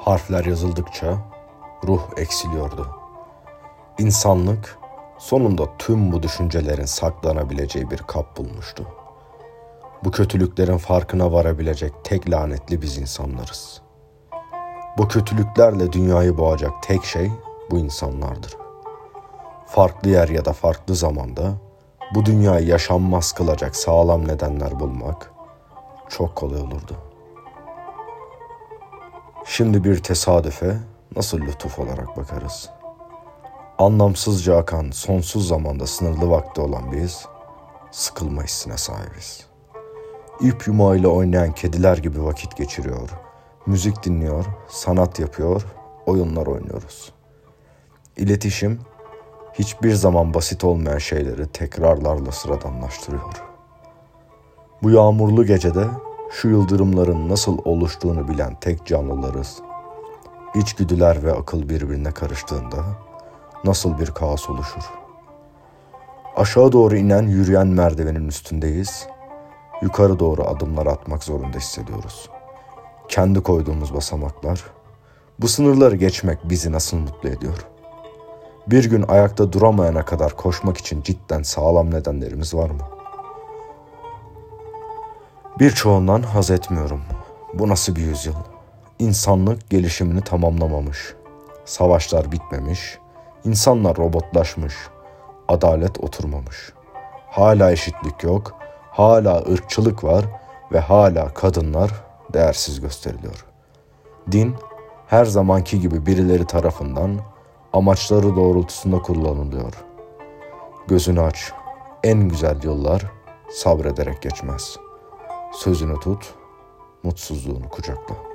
Harfler yazıldıkça ruh eksiliyordu. İnsanlık sonunda tüm bu düşüncelerin saklanabileceği bir kap bulmuştu. Bu kötülüklerin farkına varabilecek tek lanetli biz insanlarız. Bu kötülüklerle dünyayı boğacak tek şey bu insanlardır. Farklı yer ya da farklı zamanda bu dünyayı yaşanmaz kılacak sağlam nedenler bulmak çok kolay olurdu. Şimdi bir tesadüfe nasıl lütuf olarak bakarız? Anlamsızca akan sonsuz zamanda sınırlı vakti olan biz sıkılma hissine sahibiz. İp yumağıyla oynayan kediler gibi vakit geçiriyor. Müzik dinliyor, sanat yapıyor, oyunlar oynuyoruz. İletişim hiçbir zaman basit olmayan şeyleri tekrarlarla sıradanlaştırıyor. Bu yağmurlu gecede şu yıldırımların nasıl oluştuğunu bilen tek canlılarız. İçgüdüler ve akıl birbirine karıştığında nasıl bir kaos oluşur? Aşağı doğru inen yürüyen merdivenin üstündeyiz. Yukarı doğru adımlar atmak zorunda hissediyoruz. Kendi koyduğumuz basamaklar. Bu sınırları geçmek bizi nasıl mutlu ediyor? Bir gün ayakta duramayana kadar koşmak için cidden sağlam nedenlerimiz var mı? Birçoğundan haz etmiyorum. Bu nasıl bir yüzyıl? İnsanlık gelişimini tamamlamamış. Savaşlar bitmemiş. İnsanlar robotlaşmış. Adalet oturmamış. Hala eşitlik yok. Hala ırkçılık var ve hala kadınlar değersiz gösteriliyor. Din her zamanki gibi birileri tarafından amaçları doğrultusunda kullanılıyor. Gözünü aç. En güzel yollar sabrederek geçmez. Sözünü tut, mutsuzluğunu kucakla.''